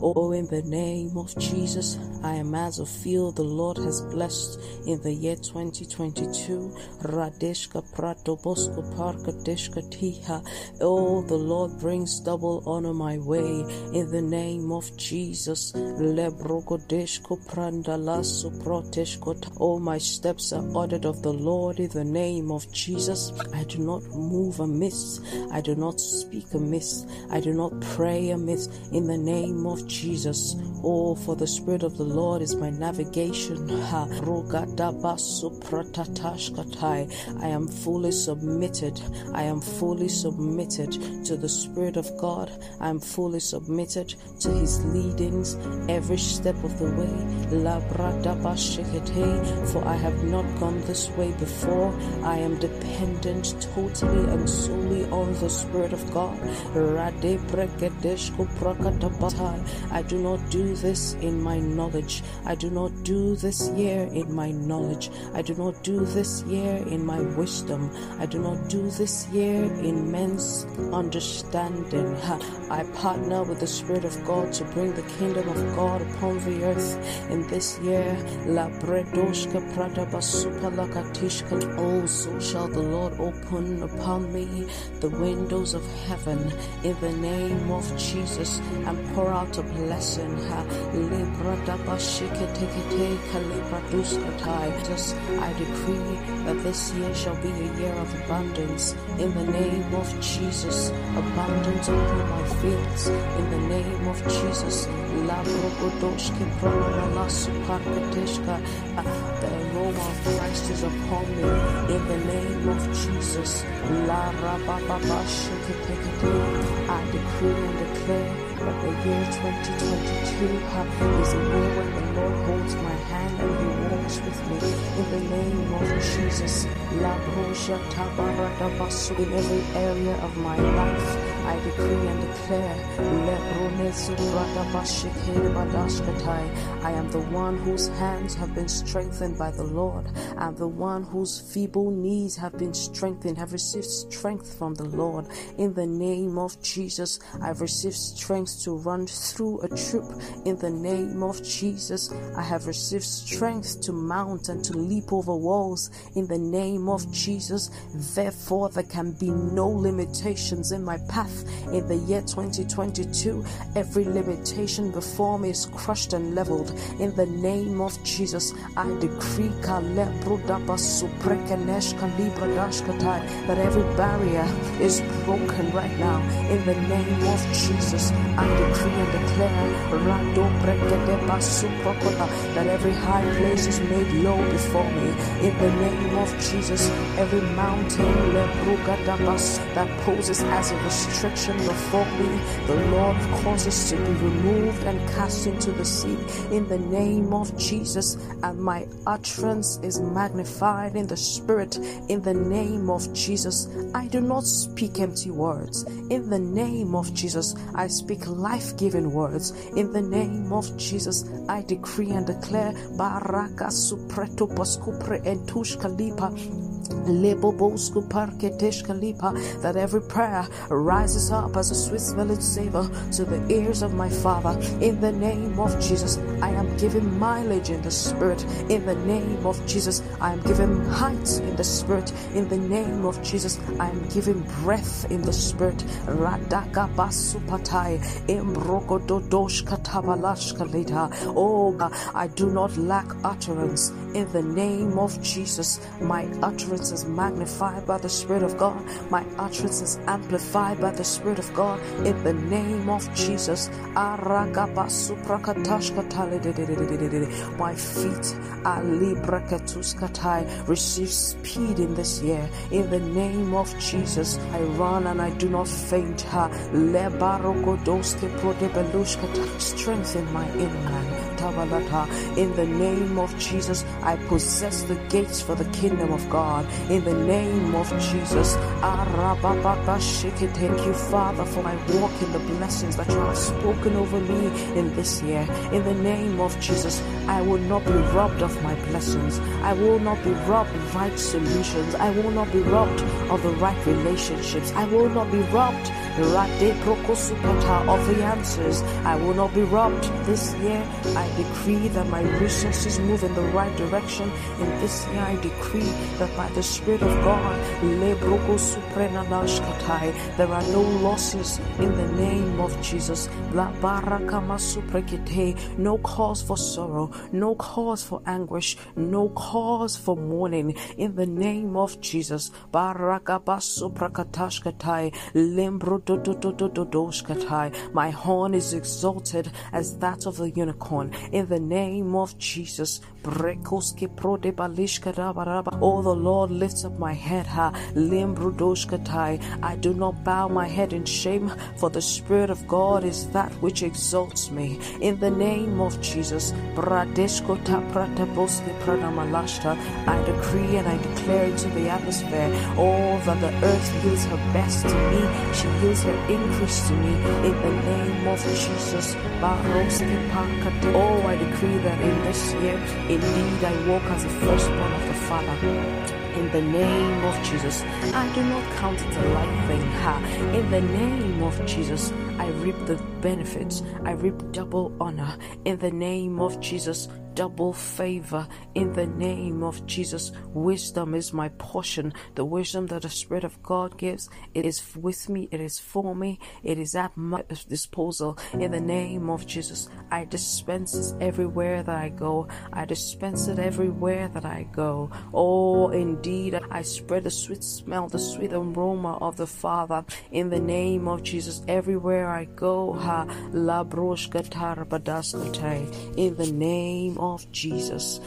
Oh, in the name of Jesus, I am as a field the Lord has blessed in the year 2022. Radeshka Prato. Oh, the Lord brings double honor my way in the name of Jesus. Lebrogodeshko. Oh, my steps are ordered of the Lord in the name of Jesus. I do not move amiss. I do not speak amiss. I do not pray amiss in the name of Jesus. Oh, for the Spirit of the Lord is my navigation. I am fully submitted. I am fully submitted to the Spirit of God. I am fully submitted to His leadings every step of the way. For I have not gone this way before. I am dependent totally and solely on the Spirit of God. I do not do this in my knowledge. I do not do this year in my knowledge. I do not do this year in my wisdom. I do not do this year in men's understanding. I partner with the Spirit of God to bring the kingdom of God upon the earth in this year. La bredoshka prada lakatishka. Oh, so shall the Lord open upon me the windows of heaven in the name of Jesus and pour out a blessing. Just I decree that this year shall be a year of abundance in the name of Jesus. Abundance upon my fields in the name of Jesus. The aroma Christ is upon me in the name of Jesus. I decree and declare that the year 2022 is a year when the Lord holds my hand and He walks with me in the name of Jesus. In every area of my life, I decree and declare, I am the one whose hands have been strengthened by the Lord. I am the one whose feeble knees have been strengthened, have received strength from the Lord. In the name of Jesus, I've received strength to run through a troop. In the name of Jesus, I have received strength to mount and to leap over walls. In the name of Jesus, therefore, there can be no limitations in my path in the year 2022. Every limitation before me is crushed and leveled. In the name of Jesus, I decree that every barrier is broken right now. In the name of Jesus, I decree and declare that every high place is made low before me. In the name of Jesus, every mountain oh that poses as a restriction before me, the Lord causes to be removed and cast into the sea. In the name of Jesus, and my utterance is magnified in the Spirit. In the name of Jesus, I do not speak empty words. In the name of Jesus, I speak life giving words. In the name of Jesus, I decree and declare Baraka that every prayer rises up as a sweet smelling savor to the ears of my Father. In the name of Jesus, I am given mileage in the Spirit. In the name of Jesus, I am given height in the Spirit. In the name of Jesus, I am given breath in the Spirit. Radaka basupatai katabalashkalita. Oh, I do not lack utterance. In the name of Jesus, my utterance is magnified by the Spirit of God. My utterance is amplified by the Spirit of God. In the name of Jesus. My feet are librakatuscatai. Receive speed in this year. In the name of Jesus, I run and I do not faint. Strengthen my inner man. In the name of Jesus, I possess the gates for the kingdom of God. In the name of Jesus, thank you, Father, for my walk in the blessings that you have spoken over me in this year. In the name of Jesus, I will not be robbed of my blessings. I will not be robbed of right solutions. I will not be robbed of the right relationships. I will not be robbed of the answers. I will not be robbed this year. I decree that my resources move in the right direction. In this year, I decree that by the Spirit of God, there are no losses in the name of Jesus. No cause for sorrow, no cause for anguish, no cause for mourning. In the name of Jesus. My horn is exalted as that of a unicorn. In the name of Jesus. Oh, the Lord lifts up my head. Ha. I do not bow my head in shame, for the Spirit of God is that which exalts me. In the name of Jesus. I decree and I declare into the atmosphere, oh, that the earth yields her best to me. She yields her increase to me. In the name of Jesus. Oh, I decree that in this year, Indeed, I walk as the firstborn of the Father. In the name of Jesus, I do not count it a light thing. Ha! In the name of Jesus, I reap the benefits. I reap double honor. In the name of Jesus, double favor in the name of Jesus. Wisdom is my portion. The wisdom that the Spirit of God gives, it is with me, it is for me, it is at my disposal. In the name of Jesus, I dispense it everywhere that I go. I dispense it everywhere that I go. Oh, indeed, I spread the sweet smell, the sweet aroma of the Father. In the name of Jesus, everywhere I go, ha la In the name of Jesus.